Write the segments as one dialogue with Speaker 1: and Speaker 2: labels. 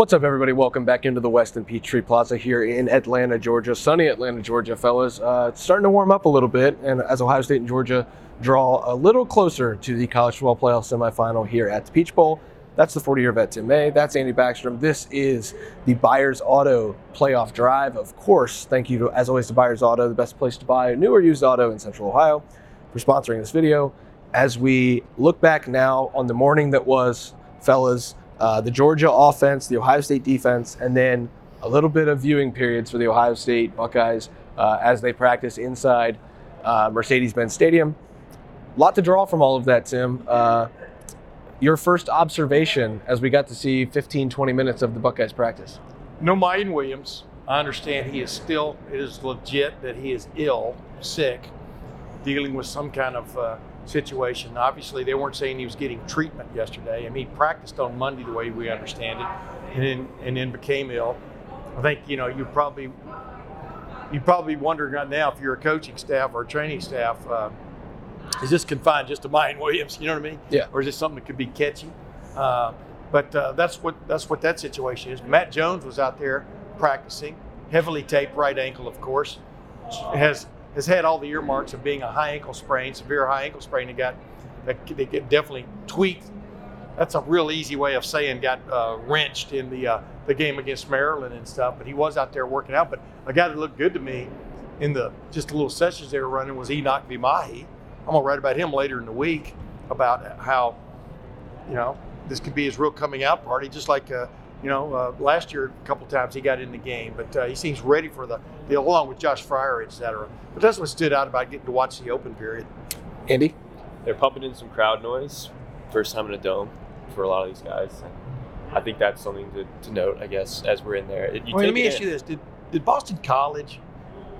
Speaker 1: What's up, everybody? Welcome back into the Westin Peachtree Plaza here in Atlanta, Georgia. Sunny Atlanta, Georgia, fellas. Uh, it's starting to warm up a little bit, and as Ohio State and Georgia draw a little closer to the college football playoff semifinal here at the Peach Bowl, that's the 40 year vet Tim May. That's Andy Backstrom. This is the Byers Auto playoff drive. Of course, thank you to, as always, to Byers Auto, the best place to buy a new or used auto in Central Ohio, for sponsoring this video. As we look back now on the morning that was, fellas, uh, the Georgia offense, the Ohio State defense, and then a little bit of viewing periods for the Ohio State Buckeyes uh, as they practice inside uh, Mercedes Benz Stadium. A lot to draw from all of that, Tim. Uh, your first observation as we got to see 15, 20 minutes of the Buckeyes practice.
Speaker 2: No Miyan Williams. I understand he is still, it is legit that he is ill, sick, dealing with some kind of uh, situation. Obviously, they weren't saying he was getting treatment yesterday. I mean, he practiced on Monday the way we understand it, and then, and then became ill. I think, you know, you probably, you'd probably wondering right now if you're a coaching staff or a training staff, uh, is this confined just to Miyan Williams? You know what I mean?
Speaker 1: Yeah.
Speaker 2: Or is this something that could be catchy? Uh, but uh, that's what that's what that situation is. Matt Jones was out there practicing, heavily taped right ankle, of course. Has has had all the earmarks of being a high ankle sprain, severe high ankle sprain. He got that they get definitely tweaked. That's a real easy way of saying got uh, wrenched in the uh, the game against Maryland and stuff. But he was out there working out. But a guy that looked good to me in the just the little sessions they were running was Enokk Vimahi. I'm gonna write about him later in the week about how you know this could be his real coming out party, just like uh, you know uh, last year a couple times he got in the game, but uh, he seems ready for the, the along with Josh Fryar, et cetera. But that's what stood out about getting to watch the open period.
Speaker 1: Andy?
Speaker 3: They're pumping in some crowd noise, first time in a dome for a lot of these guys. I think that's something to, to note, I guess, as we're in there. It- you
Speaker 2: Well, let me
Speaker 3: it
Speaker 2: ask
Speaker 3: in.
Speaker 2: you this: Did did Boston College?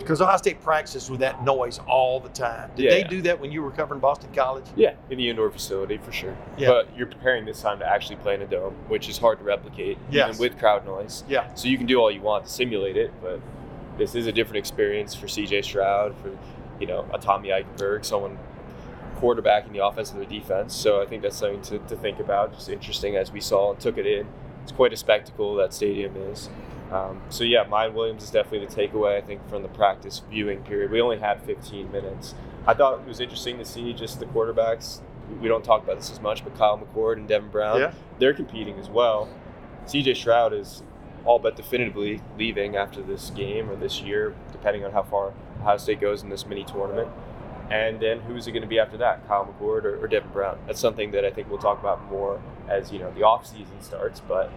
Speaker 2: Because Ohio State practices with that noise all the time. Did
Speaker 3: Yeah,
Speaker 2: they do that when you were covering Boston College?
Speaker 3: Yeah, in the indoor facility for sure.
Speaker 2: Yeah.
Speaker 3: But you're preparing this time to actually play in a dome, which is hard to replicate,
Speaker 2: Yes.
Speaker 3: even with crowd noise.
Speaker 2: Yeah.
Speaker 3: So you can do all you want to simulate it, but this is a different experience for CJ Stroud, for you know, a Tommy Eichenberg, someone quarterbacking the offense and the defense. So I think that's something to, to think about. Just interesting as we saw and took it in. It's quite a spectacle that stadium is. Um, so yeah, Miyan Williams is definitely the takeaway I think from the practice viewing period. We only had 15 minutes. I thought it was interesting to see just the quarterbacks. We don't talk about this as much, but Kyle McCord and Devin Brown,
Speaker 2: Yeah.
Speaker 3: they're competing as well. CJ Stroud is all but definitively leaving after this game or this year, depending on how far Ohio State goes in this mini tournament. And then who's it going to be after that, Kyle McCord or, or Devin Brown? That's something that I think we'll talk about more as you know the off season starts. But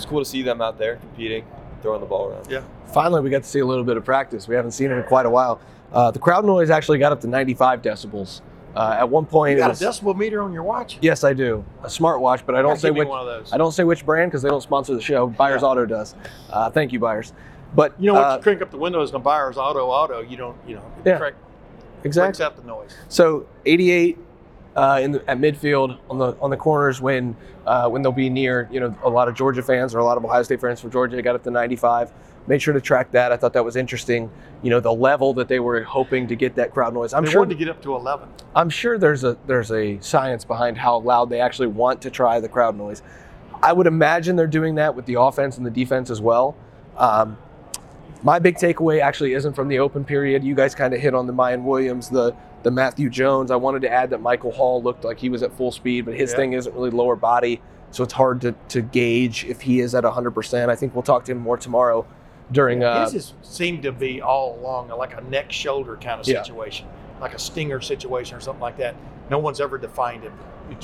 Speaker 3: it's cool to see them out there competing, throwing the ball around.
Speaker 2: Yeah.
Speaker 1: Finally, we got to see a little bit of practice. We haven't seen it in quite a while. Uh, the crowd noise actually got up to 95 decibels. Uh, at one point,
Speaker 2: You
Speaker 1: it
Speaker 2: got
Speaker 1: was,
Speaker 2: a decibel meter on your watch?
Speaker 1: yes, I do a smartwatch, but I don't say which.
Speaker 2: one of those.
Speaker 1: I don't say which brand because they don't sponsor the show. Byers
Speaker 2: Yeah.
Speaker 1: Auto does. Uh, thank you, Byers. But
Speaker 2: You know, once
Speaker 1: uh,
Speaker 2: you crank up the windows on Byer's Auto Auto, you don't, you know, it
Speaker 1: Yeah.
Speaker 2: crank-
Speaker 1: exactly.
Speaker 2: breaks out the noise.
Speaker 1: So 88 uh, in the, at midfield on the on the corners when uh, when they'll be near you know a lot of Georgia fans or a lot of Ohio State fans from Georgia. They got up to 95. Made sure to track that. I thought that was interesting. You know the level that they were hoping to get that crowd noise. I'm
Speaker 2: they
Speaker 1: sure.
Speaker 2: wanted to get up to 11.
Speaker 1: I'm sure there's a there's a science behind how loud they actually want to try the crowd noise. I would imagine they're doing that with the offense and the defense as well. Um, my big takeaway actually isn't from the open period. You guys kind of hit on the Miyan Williams, the the Matthew Jones. I wanted to add that Michael Hall looked like he was at full speed, but his
Speaker 2: Yeah.
Speaker 1: thing isn't really lower body, so it's hard to, to gauge if he is at 100%. I think we'll talk to him more tomorrow during. Uh,
Speaker 2: His is, seemed to be all along like a neck shoulder kind of
Speaker 1: Yeah.
Speaker 2: situation, like a stinger situation or something like that. No one's ever defined it.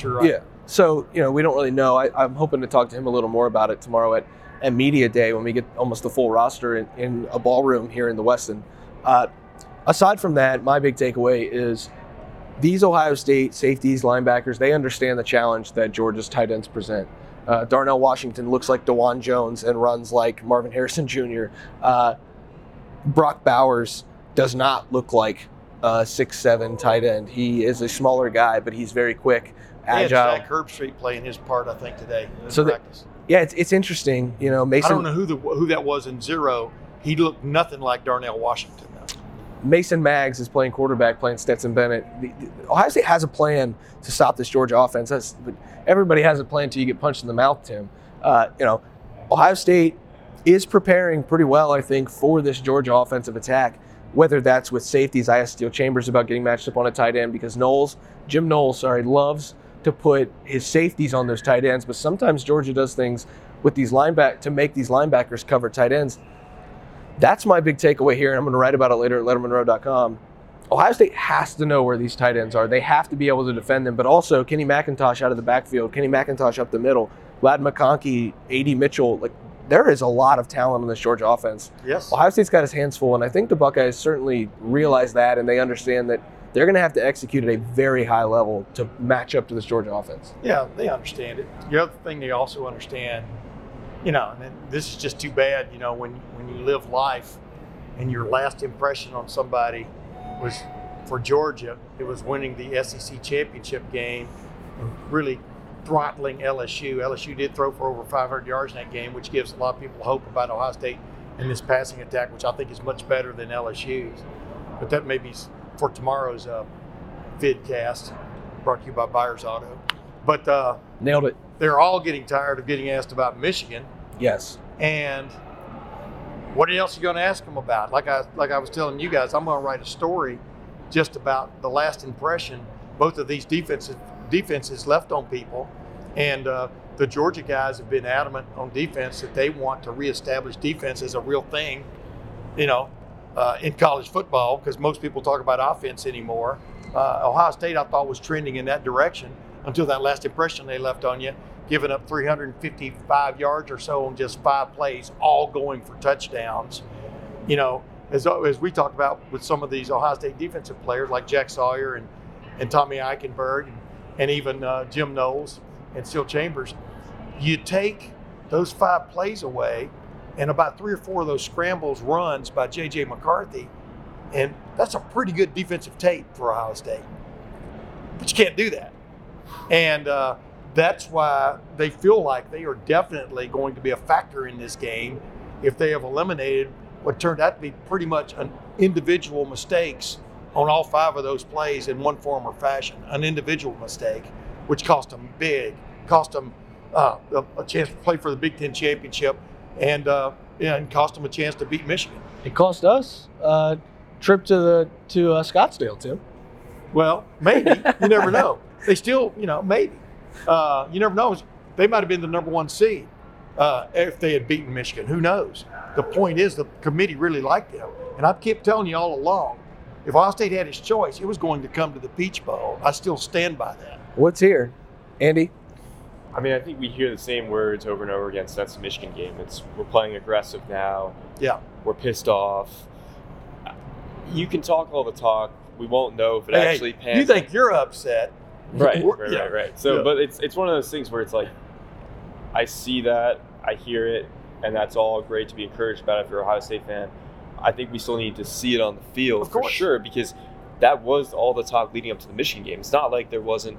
Speaker 2: Right.
Speaker 1: Yeah. So, you know, we don't really know. I, I'm hoping to talk to him a little more about it tomorrow at, at Media Day when we get almost the full roster in, in a ballroom here in the Westin. Uh, aside from that, my big takeaway is these Ohio State safeties, linebackers, they understand the challenge that Georgia's tight ends present. Uh, Darnell Washington looks like Dawand Jones and runs like Marvin Harrison Jr. Uh, Brock Bowers does not look like a six-seven tight end. He is a smaller guy, but he's very quick,
Speaker 2: They had
Speaker 1: agile.
Speaker 2: Zak Herbstreit playing his part, I think, today in
Speaker 1: So the- Yeah, it's, it's interesting. You know, Mason
Speaker 2: I don't know who the who that was in zero. He looked nothing like Darnell Washington.
Speaker 1: Mason Maggs is playing quarterback, playing Stetson Bennett. The, the- Ohio State has a plan to stop this Georgia offense. That's, everybody has a plan until you get punched in the mouth, Tim. Uh, you know, Ohio State is preparing pretty well, I think, for this Georgia offensive attack. Whether that's with safeties, I asked Steele Chambers about getting matched up on a tight end because Knowles, Jim Knowles, sorry, loves to put his safeties on those tight ends, but sometimes Georgia does things with these lineback to make these linebackers cover tight ends. That's my big takeaway here, and I'm going to write about it later at LettermanRow.com. Ohio State has to know where these tight ends are. They have to be able to defend them, but also Kenny McIntosh out of the backfield, Kenny McIntosh up the middle, Ladd McConkey, AD Mitchell. Like there is a lot of talent on this Georgia offense.
Speaker 2: Yes.
Speaker 1: Ohio State's got his hands full, and I think the Buckeyes certainly realize that, and they understand that they're going to have to execute at a very high level to match up to this Georgia offense.
Speaker 2: Yeah, they understand it. The other thing they also understand, you know, and this is just too bad, you know, when when you live life and your last impression on somebody was for Georgia, it was winning the SEC championship game and really throttling LSU. LSU did throw for over 500 yards in that game, which gives a lot of people hope about Ohio State and this passing attack, which I think is much better than LSU's. But that may be for tomorrow's uh, vidcast, brought to you by Byers Auto. But uh,
Speaker 1: Nailed it.
Speaker 2: they're all getting tired of getting asked about Michigan,
Speaker 1: Yes.
Speaker 2: and what else are you going to ask them about? Like I like I was telling you guys, I'm going to write a story just about the last impression both of these defenses defenses left on people, and uh, the Georgia guys have been adamant on defense that they want to reestablish defense as a real thing, you know, uh, in college football because most people talk about offense anymore. Uh, Ohio State, I thought, was trending in that direction until that last impression they left on you, giving up 355 yards or so on just five plays, all going for touchdowns. You know, as, as we talked about with some of these Ohio State defensive players like Jack Sawyer and, and Tommy Eichenberg and, and even uh, Jim Knowles and Steele Chambers, you take those five plays away and about three or four of those scrambles runs by J.J. McCarthy, and that's a pretty good defensive tape for Ohio State. But you can't do that. And uh, that's why they feel like they are definitely going to be a factor in this game if they have eliminated what turned out to be pretty much an individual mistakes on all five of those plays in one form or fashion. An individual mistake, which cost them big, cost them uh, a, a chance to play for the Big Ten championship, and uh, and cost them a chance to beat Michigan.
Speaker 1: It cost us a trip to the to uh, Scottsdale, Tim.
Speaker 2: Well, maybe you never know. They still, you know, maybe uh, you never know. They might have been the number one seed uh, if they had beaten Michigan. Who knows? The point is, the committee really liked them, and I kept telling you all along. If Ohio State had its choice, it was going to come to the Peach Bowl. I still stand by that.
Speaker 1: What's here, Andy?
Speaker 3: I mean, I think we hear the same words over and over again since the Michigan game. It's we're playing aggressive now.
Speaker 2: Yeah.
Speaker 3: We're pissed off. You can talk all the talk. We won't know if it
Speaker 2: Hey,
Speaker 3: actually pans.
Speaker 2: you think you're upset?
Speaker 3: right, right,
Speaker 2: yeah.
Speaker 3: right, right. So,
Speaker 2: Yeah.
Speaker 3: but it's it's one of those things where it's like, I see that, I hear it, and that's all great to be encouraged about if you're a Ohio State fan. I think we still need to see it on the field
Speaker 2: Of
Speaker 3: for
Speaker 2: course.
Speaker 3: sure because that was all the talk leading up to the Michigan game. It's not like there wasn't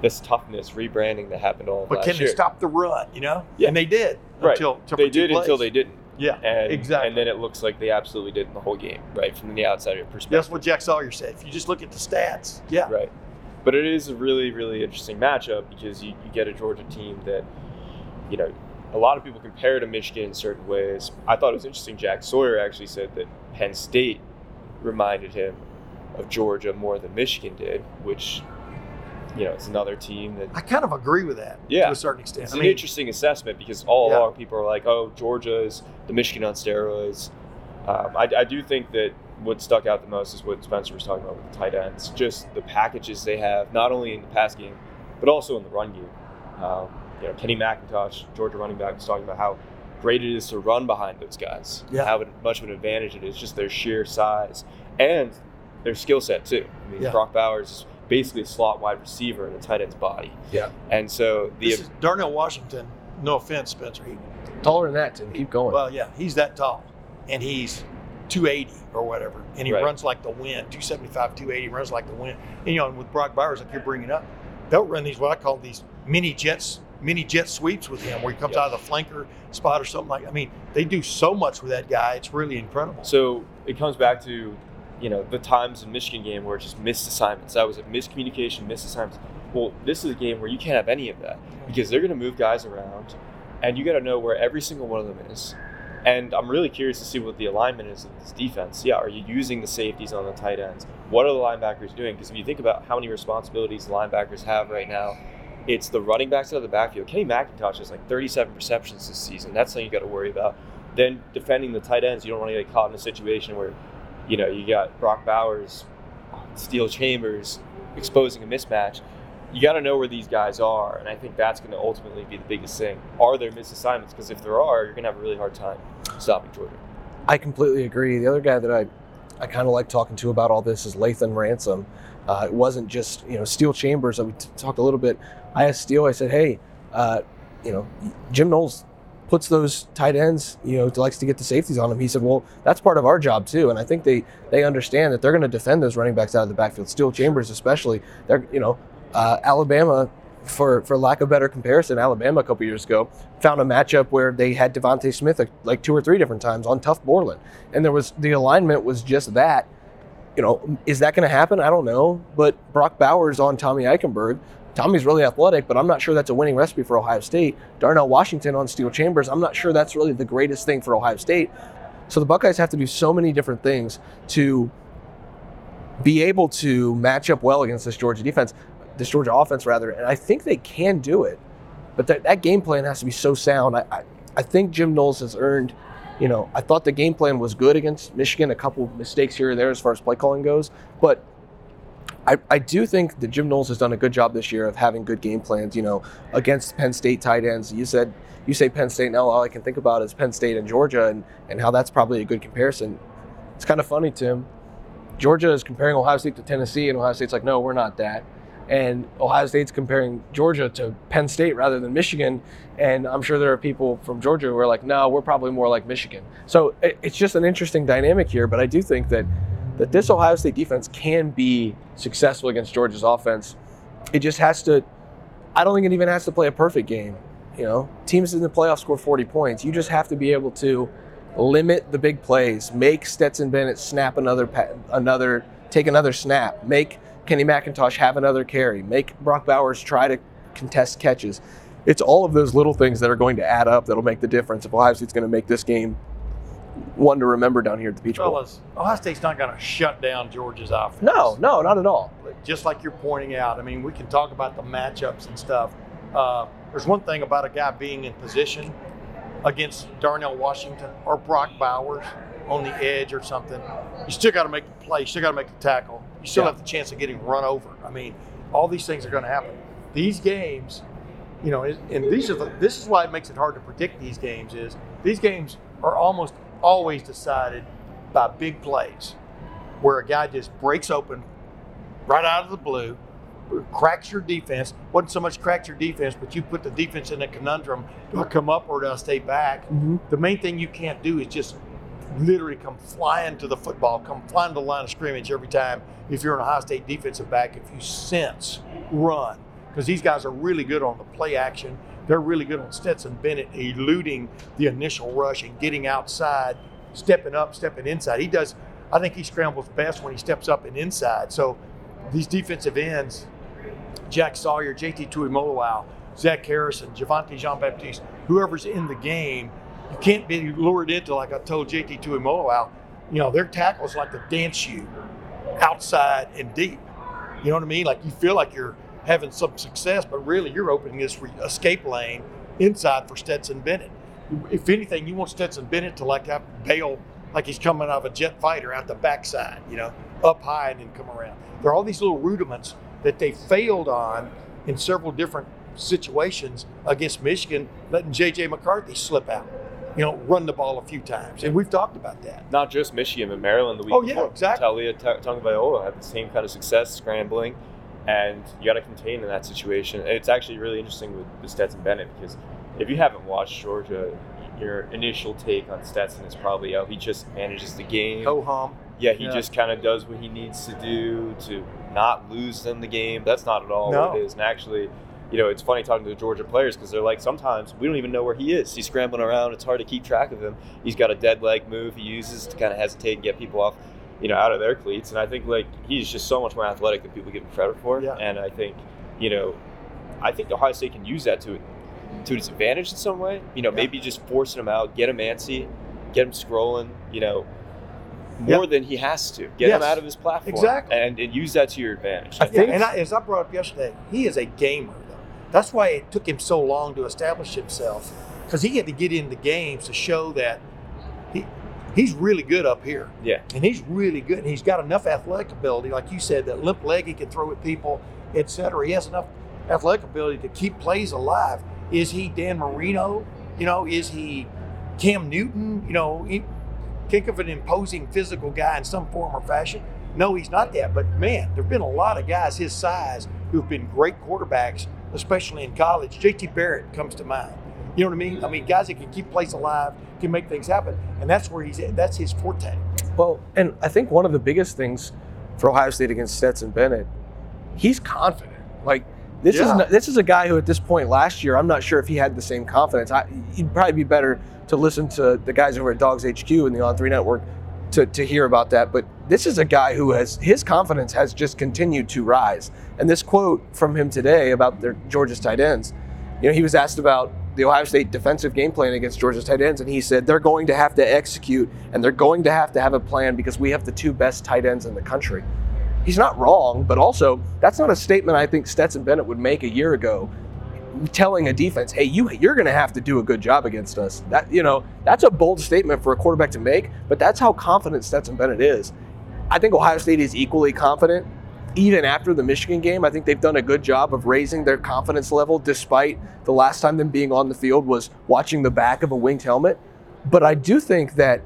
Speaker 3: this toughness rebranding that happened all
Speaker 2: But can
Speaker 3: year.
Speaker 2: they stop the run? You know?
Speaker 3: Yeah.
Speaker 2: And they did
Speaker 3: Right.
Speaker 2: until, until
Speaker 3: they did until they didn't.
Speaker 2: Yeah.
Speaker 3: And,
Speaker 2: Exactly.
Speaker 3: And then it looks like they absolutely did in the whole game, right? From the outsider perspective.
Speaker 2: That's what Jack Sawyer said. If you just look at the stats, yeah.
Speaker 3: Right. But it is a really, really interesting matchup because you, you get a Georgia team that, you know, a lot of people compare to Michigan in certain ways. I thought it was interesting. Jack Sawyer actually said that Penn State reminded him of Georgia more than Michigan did, which, you know, it's another team that
Speaker 2: I kind of agree with that
Speaker 3: Yeah.
Speaker 2: to a certain extent.
Speaker 3: It's
Speaker 2: I
Speaker 3: an
Speaker 2: mean,
Speaker 3: interesting assessment because all
Speaker 2: Yeah.
Speaker 3: along people are like, "Oh, Georgia is the Michigan on steroids." Um, I, I do think that what stuck out the most is what Spencer was talking about with the tight ends, just the packages they have, not only in the pass game, but also in the run game. Um, you know, Kenny McIntosh, Georgia running back, was talking about how great it is to run behind those guys.
Speaker 2: Yeah.
Speaker 3: How much of an advantage it is, just their sheer size and their skill set too. I mean,
Speaker 2: Yeah.
Speaker 3: Brock Bowers is basically a slot wide receiver in a tight end's body.
Speaker 1: Yeah.
Speaker 3: And so the
Speaker 2: this is Darnell Washington. No offense, Spencer. He,
Speaker 1: Taller than that, Tim. Keep going.
Speaker 2: well, yeah, he's that tall, and he's 280 or whatever, and he
Speaker 3: Right.
Speaker 2: runs like the wind. 275, 280, runs like the wind. And you know, and with Brock Bowers, like you're bringing up, they'll run these what I call these mini jets, mini jet sweeps with him, where he comes
Speaker 3: Yep.
Speaker 2: out of the flanker spot or something like. I mean, they do so much with that guy. It's really incredible.
Speaker 3: So it comes back to, you know, the times in Michigan game where it's just missed assignments. That was a miscommunication, missed assignments. Well, this is a game where you can't have any of that because they're going to move guys around, and you got to know where every single one of them is. And I'm really curious to see what the alignment is of this defense. Yeah, are you using the safeties on the tight ends? What are the linebackers doing? Because if you think about how many responsibilities the linebackers have right now, it's the running backs out of the backfield. Kenny McIntosh has like 37 receptions this season. That's something you got to worry about. Then defending the tight ends, you don't want to get caught in a situation where, you know, you got Brock Bowers, Steele Chambers exposing a mismatch. You got to know where these guys are, and I think that's going to ultimately be the biggest thing. Are there misassignments? Because if there are, you're going to have a really hard time stopping Georgia.
Speaker 1: I completely agree. The other guy that I, I kind of like talking to about all this is Lathan Ransom. Uh, it wasn't just you know Steele Chambers. We t- talked a little bit. I asked Steele. I said, "Hey, uh, you know, Jim Knowles puts those tight ends. You know, likes to get the safeties on them." He said, "Well, that's part of our job too." And I think they they understand that they're going to defend those running backs out of the backfield. Steele Chambers, especially. They're you know, uh, Alabama. For, for lack of better comparison, Alabama a couple years ago found a matchup where they had DeVonta Smith like, like two or three different times on Tuf Borland, and there was the alignment was just that you know, is that going to happen? I don't know. But Brock Bowers on Tommy Eichenberg. Tommy's really athletic, but I'm not sure that's a winning recipe for Ohio State. Darnell Washington on Steele Chambers. I'm not sure that's really the greatest thing for Ohio State. So the Buckeyes have to do so many different things to be able to match up well against this Georgia defense, this Georgia offense rather. And I think they can do it. But that, that game plan has to be so sound. I, I, I think Jim Knowles has earned you know, I thought the game plan was good against Michigan. A couple mistakes here or there as far as play calling goes, but I, I do think that Jim Knowles has done a good job this year of having good game plans. You know, against Penn State tight ends. You said you say Penn State now. All I can think about is Penn State and Georgia, and and how that's probably a good comparison. It's kind of funny, Tim. Georgia is comparing Ohio State to Tennessee, and Ohio State's like, no, we're not that and Ohio State's comparing Georgia to Penn State rather than Michigan. And I'm sure there are people from Georgia who are like, no, we're probably more like Michigan. So it's just an interesting dynamic here. But I do think that that this Ohio State defense can be successful against Georgia's offense. It just has to. I don't think it even has to play a perfect game. You know, teams in the playoffs score 40 points. You just have to be able to limit the big plays, make Stetson Bennett snap another another take another snap, make Kenny McIntosh have another carry, make Brock Bowers try to contest catches. It's all of those little things that are going to add up that'll make the difference if Ohio State's going to make this game one to remember down here at the Peach Bowl.
Speaker 2: Fellas, Ohio State's not going to shut down Georgia's offense.
Speaker 1: No, no, not at all.
Speaker 2: Just like you're pointing out, I mean, we can talk about the matchups and stuff. Uh, there's one thing about a guy being in position against Darnell Washington or Brock Bowers on the edge or something. You still got to make the play. You still got to make the tackle you still yeah. have the chance of getting run over. I mean, all these things are going to happen. These games, you know, and these are the, this is why it makes it hard to predict these games. Is these games are almost always decided by big plays, where a guy just breaks open right out of the blue, cracks your defense. wasn't so much cracks your defense, but you put the defense in a conundrum. Do I come up or do I stay back? Mm-hmm. The main thing you can't do is just literally come flying to the football, come flying to the line of scrimmage every time if you're an Ohio State defensive back, if you sense run. Because these guys are really good on the play action. They're really good on Stetson Bennett eluding the initial rush and getting outside, stepping up, stepping inside. He does, I think he scrambles best when he steps up and inside. So these defensive ends, Jack Sawyer, JT Tuimoloau, Zach Harrison, Javontae Jean Baptiste, whoever's in the game – you can't be lured into like I told JT Tuimoloau. You know, their tackles like to dance you outside and deep. You know what I mean? Like you feel like you're having some success, but really you're opening this escape lane inside for Stetson Bennett. If anything, you want Stetson Bennett to like bail like he's coming out of a jet fighter out the backside, you know, up high and then come around. There are all these little rudiments that they failed on in several different situations against Michigan, letting J.J. McCarthy slip out you know, run the ball a few times. And we've talked about that.
Speaker 3: Not just Michigan, but Maryland the week
Speaker 2: oh,
Speaker 3: before.
Speaker 2: yeah, exactly.
Speaker 3: Taulia Tagovailoa had the same kind of success scrambling, and you got to contain in that situation. And it's actually really interesting with, with Stetson Bennett because if you haven't watched Georgia, your initial take on Stetson is probably, oh, he just manages the game.
Speaker 2: Ho hum.
Speaker 3: Yeah, he yeah. just kind of does what he needs to do to not lose them the game. That's not at all
Speaker 2: no.
Speaker 3: what it is. And actually, you know, it's funny talking to the Georgia players because they're like, sometimes we don't even know where he is. He's scrambling around. It's hard to keep track of him. He's got a dead leg move he uses to kind of hesitate and get people off, you know, out of their cleats. And I think like he's just so much more athletic than people give him credit for.
Speaker 2: Yeah.
Speaker 3: And I think, you know, I think Ohio State can use that to to his advantage in some way. You know,
Speaker 2: Yeah.
Speaker 3: maybe just forcing him out, get him antsy, get him scrolling. You know, more
Speaker 2: Yep.
Speaker 3: than he has to. Get him out of his platform,
Speaker 2: Exactly.
Speaker 3: and, and use that to your advantage.
Speaker 1: I
Speaker 2: Yeah,
Speaker 1: think-
Speaker 2: and I, as I brought up yesterday, he is a gamer. That's why it took him so long to establish himself, because he had to get into games to show that he he's really good up here,
Speaker 3: yeah,
Speaker 2: and he's really good. And he's got enough athletic ability, like you said, that limp leg he can throw at people, etc. He has enough athletic ability to keep plays alive. Is he Dan Marino? You know, is he Cam Newton? You know, he, think of an imposing physical guy in some form or fashion. No, he's not that. But man, there've been a lot of guys his size who've been great quarterbacks, especially in college. JT Barrett comes to mind. You know what I mean? I mean, guys that can keep plays alive, can make things happen, and that's where he's at. That's his forte.
Speaker 1: Well, and I think one of the biggest things for Ohio State against Stetson Bennett, he's confident. Like this
Speaker 2: Yeah.
Speaker 1: is not, this is a guy who at this point last year, I'm not sure if he had the same confidence. I, he'd probably be better to listen to the guys over at Dogs HQ and the On Three Network to, to hear about that. But this is a guy who has his confidence has just continued to rise. And this quote from him today about their Georgia's tight ends, you know, he was asked about the Ohio State defensive game plan against Georgia's tight ends, and he said they're going to have to execute and they're going to have to have a plan because we have the two best tight ends in the country. He's not wrong, but also that's not a statement I think Stetson Bennett would make a year ago, telling a defense, "Hey, you you're going to have to do a good job against us." That you know that's a bold statement for a quarterback to make, but that's how confident Stetson Bennett is. I think Ohio State is equally confident even after the Michigan game, I think they've done a good job of raising their confidence level despite the last time them being on the field was watching the back of a winged helmet. But I do think that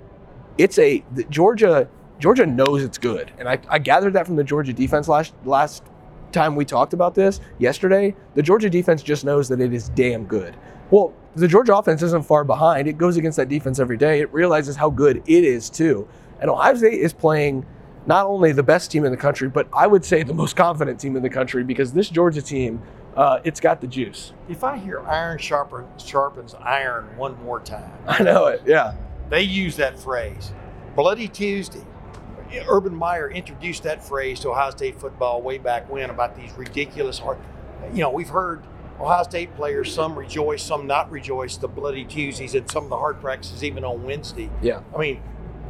Speaker 1: it's a Georgia Georgia knows it's good. And I, I gathered that from the Georgia defense last last time we talked about this yesterday. The Georgia defense just knows that it is damn good. Well, the Georgia offense isn't far behind. It goes against that defense every day. It realizes how good it is too. And Ohio State is playing not only the best team in the country, but I would say the most confident team in the country because this Georgia team, uh, it's got the juice.
Speaker 2: If I hear iron sharpen, sharpens iron one more time,
Speaker 1: I know it. Yeah.
Speaker 2: they use that phrase. Bloody Tuesday. Urban Meyer introduced that phrase to Ohio State football way back when about these ridiculous hard. You know, we've heard Ohio State players, some rejoice, some not rejoice, the Bloody Tuesdays and some of the hard practices even on Wednesday.
Speaker 1: Yeah.
Speaker 2: I mean,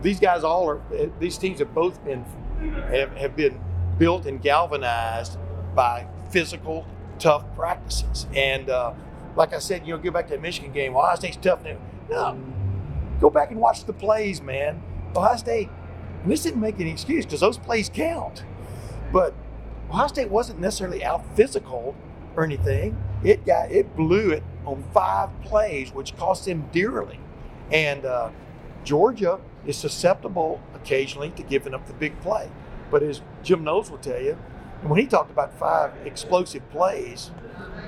Speaker 2: these guys all are. eh, These teams have both been have, have been built and galvanized by physical, tough practices. And uh, like I said, you know, go back to that Michigan game. Ohio State's tough. now. No, go back and watch the plays, man. Ohio State. And this didn't make any excuse because those plays count. But Ohio State wasn't necessarily out physical or anything. It got it blew it on five plays, which cost them dearly. And uh, Georgia is susceptible occasionally to giving up the big play. But as Jim Knowles will tell you, when he talked about five explosive plays,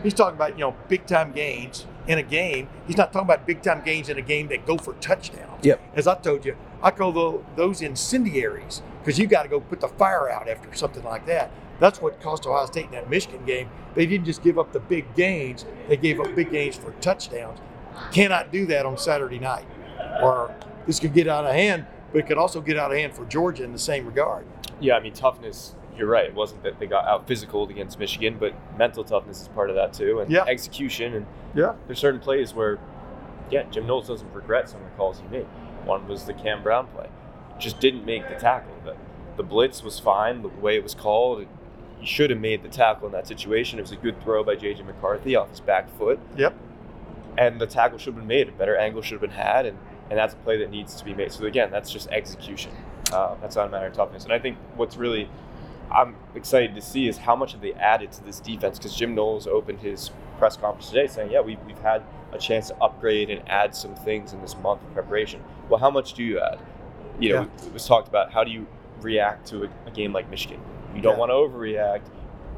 Speaker 2: he's talking about you know big time gains in a game. He's not talking about big time gains in a game that go for touchdowns.
Speaker 1: Yep.
Speaker 2: As I told you, I call tho- those incendiaries because you got to go put the fire out after something like that. That's what cost Ohio State in that Michigan game. They didn't just give up the big gains; they gave up big gains for touchdowns. Cannot do that on Saturday night, or this could get out of hand. But it could also get out of hand for Georgia in the same regard.
Speaker 3: Yeah, I mean toughness. You're right. It wasn't that they got out physical against Michigan, but mental toughness is part of that too, and
Speaker 2: Yeah.
Speaker 3: execution. And
Speaker 2: Yeah.
Speaker 3: there's certain plays where, yeah, Jim Knowles doesn't regret some of the calls he made. One was the Cam Brown play, just didn't make the tackle. The, the blitz was fine the way it was called. He should have made the tackle in that situation. It was a good throw by JJ McCarthy off his back foot,
Speaker 2: Yep.
Speaker 3: and the tackle should have been made. A better angle should have been had, and and that's a play that needs to be made. So again, that's just execution. Uh, that's not a matter of toughness. And I think what's really I'm excited to see is how much have they added to this defense because Jim Knowles opened his press conference today saying, yeah, we've, we've had a chance to upgrade and add some things in this month of preparation. Well, how much do you add? You know, it was talked about how do you react to a, a game like Michigan? You don't
Speaker 2: Yeah.
Speaker 3: want to overreact,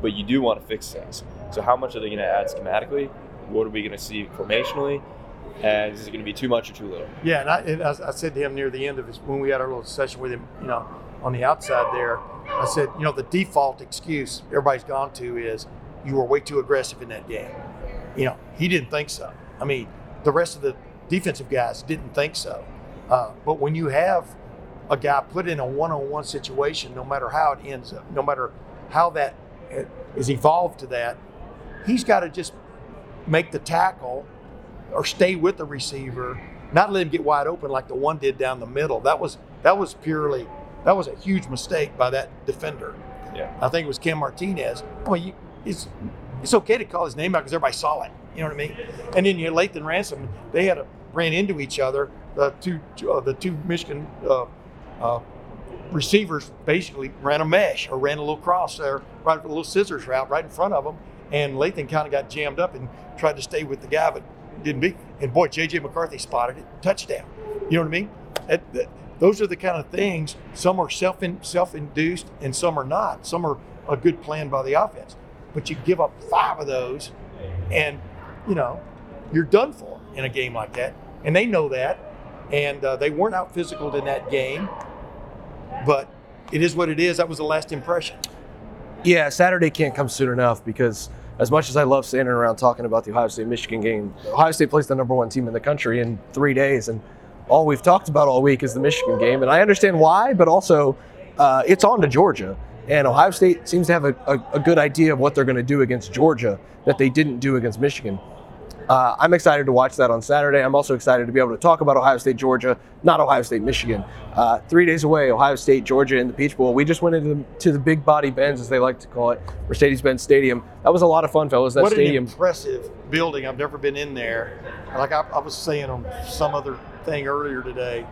Speaker 3: but you do want to fix things. So how much are they going to add schematically? What are we going to see formationally? And is it going to be too much or too little?
Speaker 2: Yeah, and I, and I, I said to him near the end of his when we had our little session with him, you know, on the outside there, I said, you know, the default excuse everybody's gone to is you were way too aggressive in that game. You know, he didn't think so. I mean, the rest of the defensive guys didn't think so. Uh, but when you have a guy put in a one-on-one situation, no matter how it ends up, no matter how that uh, evolved to that, he's got to just make the tackle or stay with the receiver, not let him get wide open like the one did down the middle. That was that was purely that was a huge mistake by that defender.
Speaker 3: Yeah.
Speaker 2: I think it was Cam Martinez. Well, you, it's it's okay to call his name out because everybody saw it. You know what I mean? And then you had Lathan Ransom. They had a, ran into each other. The two uh, the two Michigan uh, uh, receivers basically ran a mesh or ran a little cross there, right a little scissors route right in front of them. And Lathan kind of got jammed up and tried to stay with the guy, but didn't be. And boy, J.J. McCarthy spotted it, touchdown. You know what I mean? That- that- those are the kind of things. Some are self self induced, and some are not. Some are a good plan by the offense. But you give up five of those, and you know you're done for in a game like that. And they know that, and uh, they weren't out physical in that game. But it is what it is. That was the last impression.
Speaker 1: Yeah, Saturday can't come soon enough because as much as I love standing around talking about the Ohio State Michigan game, Ohio State plays the number one team in the country in three days, and all we've talked about all week is the Michigan game, and I understand why, but also uh, it's on to Georgia, and Ohio State seems to have a, a, a good idea of what they're going to do against Georgia that they didn't do against Michigan. Uh, I'm excited to watch that on Saturday. I'm also excited to be able to talk about Ohio State, Georgia, not Ohio State, Michigan. Uh, three days away, Ohio State, Georgia in the Peach Bowl. We just went into the, to the Big Body Benz, as they like to call it, Mercedes-Benz Stadium. That was a lot of fun, fellas. That
Speaker 2: what
Speaker 1: stadium.
Speaker 2: an impressive building. I've never been in there. Like I, I was saying on some other thing earlier today,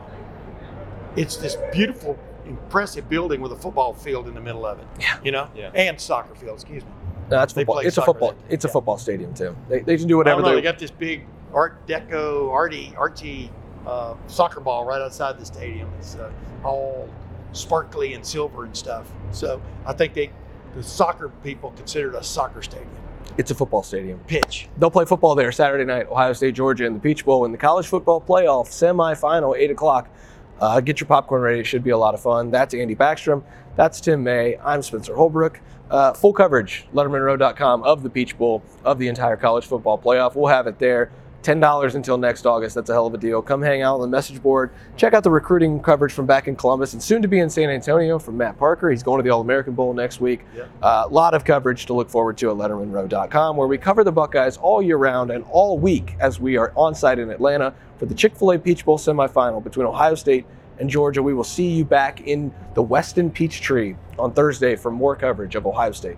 Speaker 2: it's this beautiful, impressive building with a football field in the middle of it.
Speaker 1: Yeah.
Speaker 2: You know?
Speaker 3: Yeah.
Speaker 2: And soccer field, excuse me.
Speaker 1: No, that's
Speaker 2: they
Speaker 1: football. It's a football.
Speaker 2: there.
Speaker 1: It's a football stadium too. They, they can do whatever
Speaker 2: don't know,
Speaker 1: they.
Speaker 2: they got this big Art Deco, arty, archie uh, soccer ball right outside the stadium. It's uh, all sparkly and silver and stuff. So I think they, the soccer people consider it a soccer stadium.
Speaker 1: It's a football stadium.
Speaker 2: Pitch.
Speaker 1: They'll play football there Saturday night. Ohio State, Georgia, in the Peach Bowl in the college football playoff semifinal, eight o'clock. Uh, get your popcorn ready. It should be a lot of fun. That's Andy Backstrom. That's Tim May. I'm Spencer Holbrook. Uh, full coverage, LettermanRow.com of the Peach Bowl, of the entire college football playoff. We'll have it there. $10 until next August. That's a hell of a deal. Come hang out on the message board. Check out the recruiting coverage from back in Columbus and soon to be in San Antonio from Matt Parker. He's going to the All American Bowl next week. A uh, lot of coverage to look forward to at LettermanRow.com, where we cover the Buckeyes all year round and all week as we are on site in Atlanta for the Chick fil A Peach Bowl semifinal between Ohio State and Georgia. We will see you back in the Westin Peachtree on Thursday for more coverage of Ohio State.